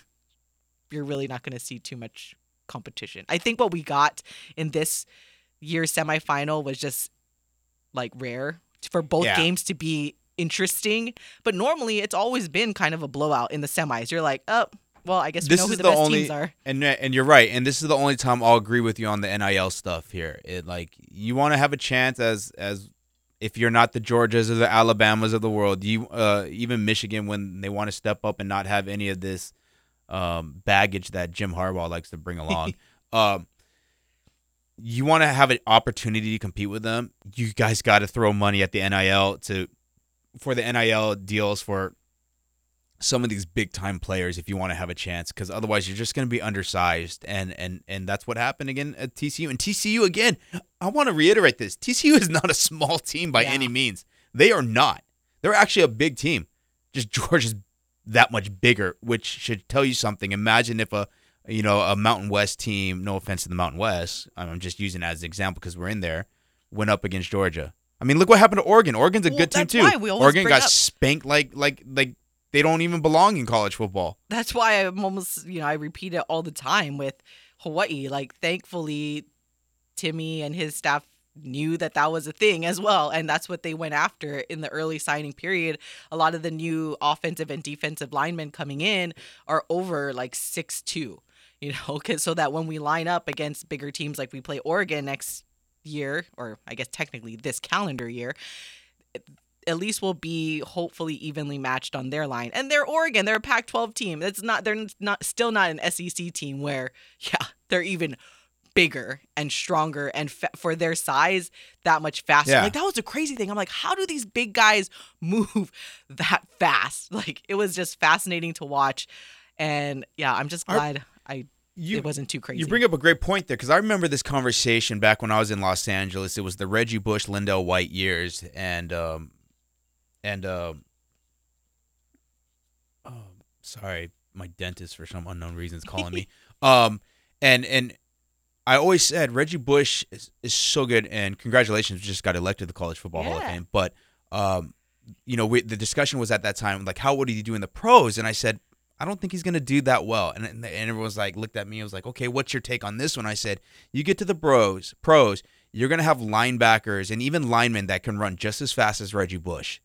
you're really not going to see too much competition. I think what we got in this year's semifinal was just like rare for both Yeah. games to be interesting. But normally, it's always been kind of a blowout in the semis. You're like, oh, well, I guess we this is who the, the, best only teams are. and and you're right and this is the only time I'll agree with you on the NIL stuff here it like you want to have a chance as as if you're not the Georgias or the Alabamas of the world you uh even Michigan when they want to step up and not have any of this um baggage that Jim Harbaugh likes to bring along um you want to have an opportunity to compete with them you guys got to throw money at the NIL to for the NIL deals for some of these big time players if you want to have a chance because otherwise you're just going to be undersized and and and that's what happened again at TCU and TCU again I want to reiterate this TCU is not a small team by Yeah. any means. They are not. They're actually a big team. Just Georgia's that much bigger which should tell you something. Imagine if a you know a Mountain West team no offense to the Mountain West I'm just using it as an example because we're in there went up against Georgia. I mean look what happened to Oregon. Oregon's a Well, good team too. why we always Oregon got up- spanked like like like they don't even belong in college football. that's why I'm almost, you know, I repeat it all the time with Hawaii. Like, thankfully, Timmy and his staff knew that that was a thing as well. And that's what they went after in the early signing period. A lot of the new offensive and defensive linemen coming in are over like six two, you know, so that when we line up against bigger teams like we play Oregon next year, or I guess technically this calendar year, at least will be hopefully evenly matched on their line. And they're Oregon, they're a Pac-12 team. It's not they're not still not an SEC team where yeah, they're even bigger and stronger and fa- for their size that much faster. Yeah. Like that was a crazy thing. I'm like how do these big guys move that fast? Like it was just fascinating to watch. And yeah, I'm just Are- glad I You it wasn't too crazy. you bring up a great point there because I remember this conversation back when I was in Los Angeles. It was the Reggie Bush, LenDale White years, and um, and um, oh, sorry, my dentist for some unknown reason is calling me. Um, and and I always said Reggie Bush is, is so good, and congratulations, just got elected to the College Football Hall of Fame. But um, you know, we, the discussion was at that time like, how would he do in the pros? And I said, I don't think he's going to do that well. And, and everyone was like, looked at me. I was like, okay, what's your take on this one? I said, you get to the pros, pros, you're going to have linebackers and even linemen that can run just as fast as Reggie Bush.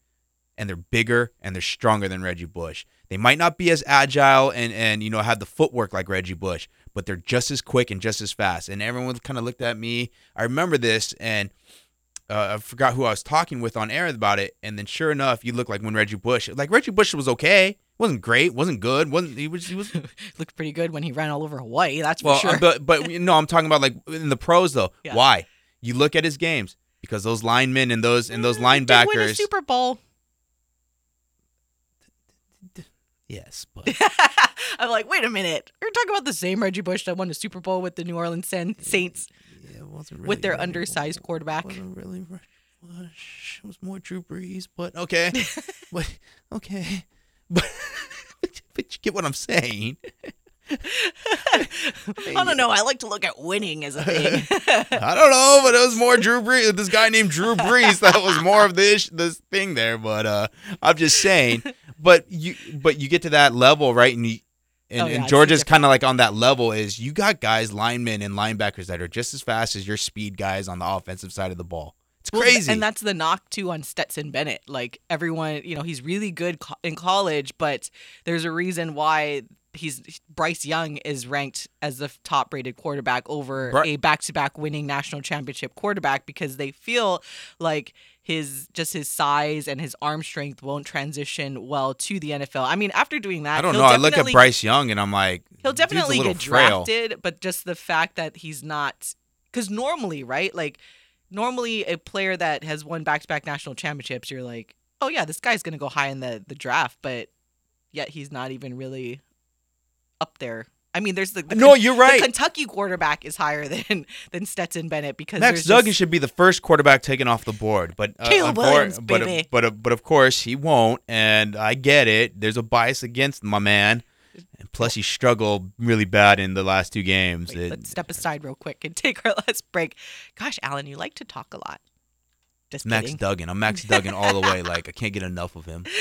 And they're bigger and they're stronger than Reggie Bush. They might not be as agile and, and you know, have the footwork like Reggie Bush, but they're just as quick and just as fast. And everyone kind of looked at me. I remember this and uh, I forgot who I was talking with on air about it, and then sure enough, you look like when Reggie Bush, like Reggie Bush was okay, wasn't great, wasn't good, wasn't he was he was looked pretty good when he ran all over Hawaii, that's for well, sure. uh, but but no, I'm talking about like in the pros though. Yeah. Why? You look at his games because those linemen and those and those Mm, did win a linebackers. Super Bowl. Yes, but I'm like, wait a minute. You're talking about the same Reggie Bush that won the Super Bowl with the New Orleans San- Saints yeah, it wasn't really, with their really- undersized quarterback. wasn't really Reggie Bush. It was more Drew Brees, but okay, but okay, but but you get what I'm saying. I don't know. I like to look at winning as a thing. I don't know, but it was more Drew Brees. This guy named Drew Brees that was more of this this thing there. But uh, I'm just saying. But you but you get to that level, right? And you, and, Oh, yeah, and Georgia's kind of like on that level. Is you got guys, linemen and linebackers that are just as fast as your speed guys on the offensive side of the ball. It's Well, crazy. and that's the knock too on Stetson Bennett. Like everyone, you know, he's really good co- in college, but there's a reason why he's Bryce Young is ranked as the top rated quarterback over Bri- a back to back winning national championship quarterback because they feel like his just his size and his arm strength won't transition well to the NFL. I mean, after doing that, I don't know. I look at Bryce Young and I'm like, He'll definitely get frail. drafted, but just the fact that he's not because normally, right? Like normally, a player that has won back-to-back national championships, you're like, oh yeah, this guy's gonna go high in the the draft, but yet he's not even really up there. I mean, there's the, the No, you're the right. Kentucky quarterback is higher than than Stetson Bennett because Max Duggan just- should be the first quarterback taken off the board, but uh, Caleb Williams, but, baby. but uh, but of course he won't, and I get it. There's a bias against my man, and plus he struggled really bad in the last two games. Wait, It- let's step aside real quick and take our last break. Gosh, Alan, you like to talk a lot. Just Max kidding. Duggan. I'm Max Duggan all the way. Like I can't get enough of him.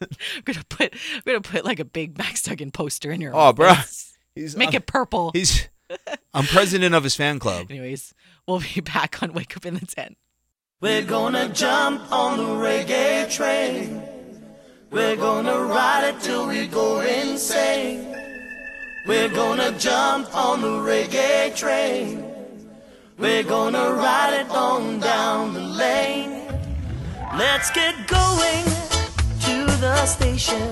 I'm gonna put I'm gonna put like a big Max Duggan poster in your Oh, bruh. office. He's Make I'm, it purple. He's I'm president of his fan club. Anyways, we'll be back on Wake Up in the Den. We're gonna jump on the reggae train. We're gonna ride it till we go insane. We're gonna jump on the reggae train. We're gonna ride it on down the lane. Let's get going to the station.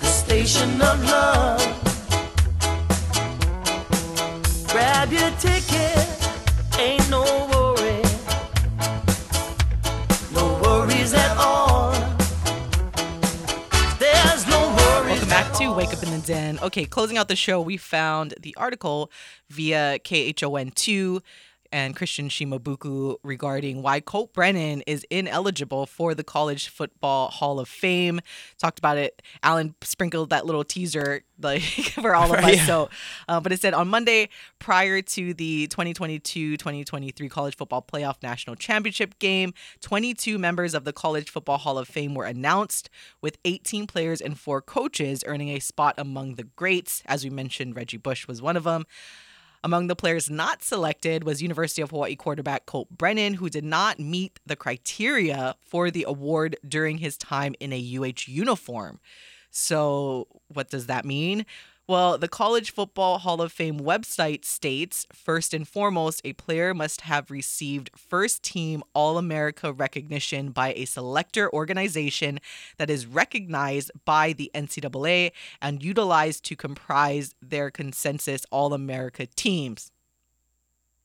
The station of love. Grab your ticket, ain't no worry. No worries at all. There's no worries. Welcome back to Wake Up in the Den. Okay, closing out the show, we found the article via KHON2 and Christian Shimabuku regarding why Colt Brennan is ineligible for the College Football Hall of Fame. Talked about it. Alan sprinkled that little teaser like for all of us. Yeah. So, uh, but it said on Monday prior to the 2022-2023 College Football Playoff National Championship game, 22 members of the College Football Hall of Fame were announced, with 18 players and four coaches earning a spot among the greats. As we mentioned, Reggie Bush was one of them. Among the players not selected was University of Hawaii quarterback Colt Brennan, who did not meet the criteria for the award during his time in a UH uniform. So, what does that mean? Well, the College Football Hall of Fame website states first and foremost, a player must have received first team All America recognition by a selector organization that is recognized by the NCAA and utilized to comprise their consensus All America teams.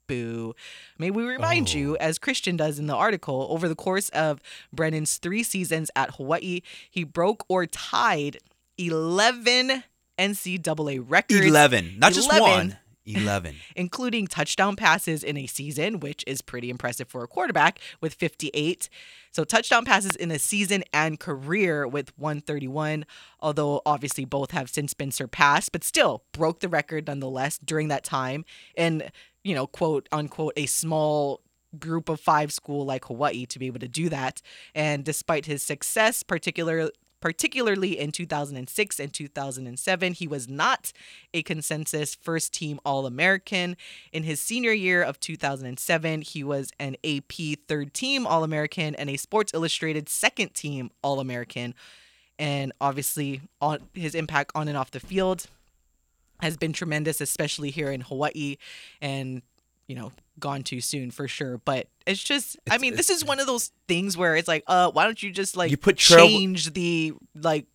Boo. May we remind you, oh. as Christian does in the article, over the course of Brennan's three seasons at Hawaii, he broke or tied 11 NCAA records. Eleven, not just 11. one. Eleven. including touchdown passes in a season, which is pretty impressive for a quarterback with 58. So, touchdown passes in a season and career with 131, although obviously both have since been surpassed, but still broke the record nonetheless during that time. And, you know, quote unquote, a small group of five school like Hawaii to be able to do that. And despite his success, particular particularly in 2006 and 2007, he was not a consensus first team All American. In his senior year of 2007, he was an AP third team All American and a Sports Illustrated second team All American. And obviously, on his impact on and off the field has been tremendous, especially here in Hawaii. And you know, gone too soon for sure. But it's just, I mean, this is one of those things where it's like, uh, why don't you just like You put trail- change the like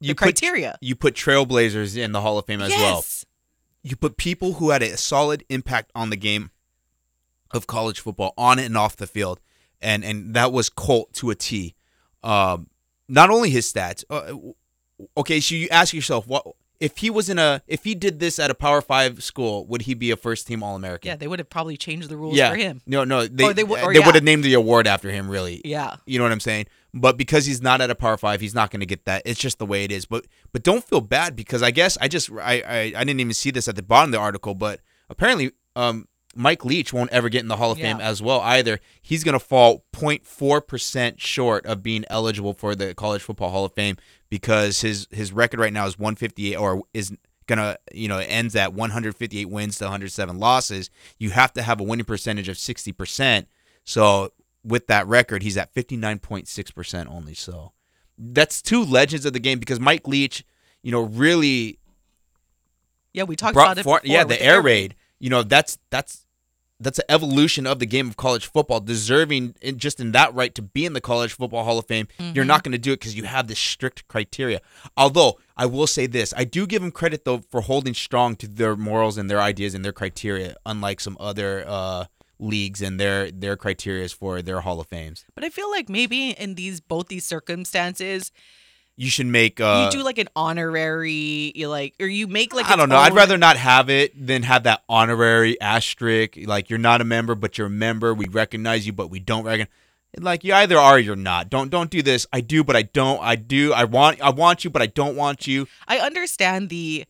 the You put- criteria? You put trailblazers in the Hall of Fame as well. you put people who had a solid impact on the game of college football on and off the field, and and that was Colt to a T. Um, not only his stats. Uh, okay, so you ask yourself, what if he was in a if he did this at a Power Five school, would he be a first team All American? Yeah, they would have probably changed the rules yeah. for him. No, no, they Or they they, would- or would yeah. have named the award after him. Really, Yeah. you know what I'm saying? But because he's not at a Power Five, he's not going to get that. It's just the way it is. But but don't feel bad because I guess I just I, I I didn't even see this at the bottom of the article, but apparently um Mike Leach won't ever get in the Hall of Fame as well either. He's going to fall 0.4 percent short of being eligible for the College Football Hall of Fame because his his record right now is 158 or is gonna you know ends at 158 wins to 107 losses. You have to have a winning percentage of 60 percent. So with that record, he's at 59.6 percent only. So that's two legends of the game because Mike Leach, you know, really Yeah, we talked about it. for, before yeah the air raid. You know, that's that's that's an evolution of the game of college football, deserving in, just in that right to be in the College Football Hall of Fame. Mm-hmm. You're not going to do it because you have this strict criteria. Although I will say this, I do give them credit though for holding strong to their morals and their ideas and their criteria, unlike some other uh, leagues and their their criteria for their Hall of Fames. But I feel like maybe in these both these circumstances, You should make. Uh, you do like an honorary, you like, or you make like I don't know. I'd rather not have it than have that honorary asterisk. Like you're not a member, but you're a member. We recognize you, but we don't recognize. Like you either are or you're not. Don't don't do this. I do, but I don't. I do. I want. I want you, but I don't want you. I understand the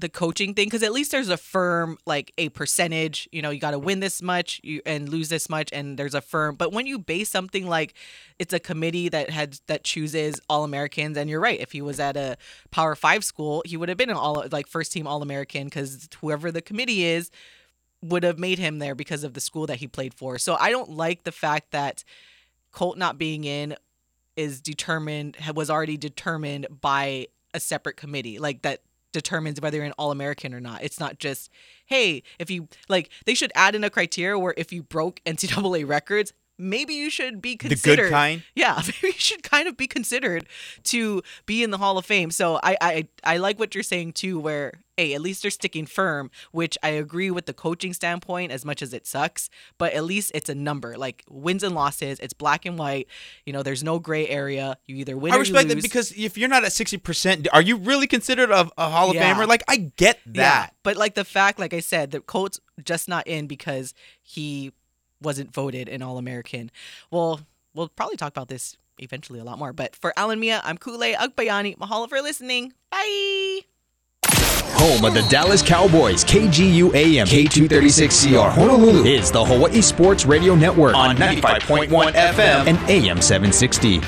the coaching thing because at least there's a firm like a percentage. You know, you got to win this much you, and lose this much, and there's a firm. But when you base something like it's a committee that had that chooses all Americans, and you're right. If he was at a Power Five school, he would have been an all like first team All American because whoever the committee is would have made him there because of the school that he played for. So I don't like the fact that Colt not being in is determined was already determined by a separate committee like that determines whether you're an all-american or not. It's not just hey if you like they should add in a criteria where if you broke ncaa records maybe you should be considered. The good kind. yeah maybe you should kind of be considered to be in the hall of fame so i i, I like what you're saying too where hey at least they're sticking firm which i agree with the coaching standpoint as much as it sucks but at least it's a number like wins and losses it's black and white you know there's no gray area you either win I or respect that because if you're not at sixty percent, are you really considered a, a Hall of Yeah. Famer? Like I get that. Yeah, but like the fact, like I said, the Colts just not in because he wasn't voted an All American. Well, we'll probably talk about this eventually a lot more. But for Alan Mia, I'm Ku'ule Agbayani. Mahalo for listening. Bye. Home of the Dallas Cowboys, KGU AM, K236CR, Honolulu is the Hawaii Sports Radio Network On 95.1 FM and AM 760.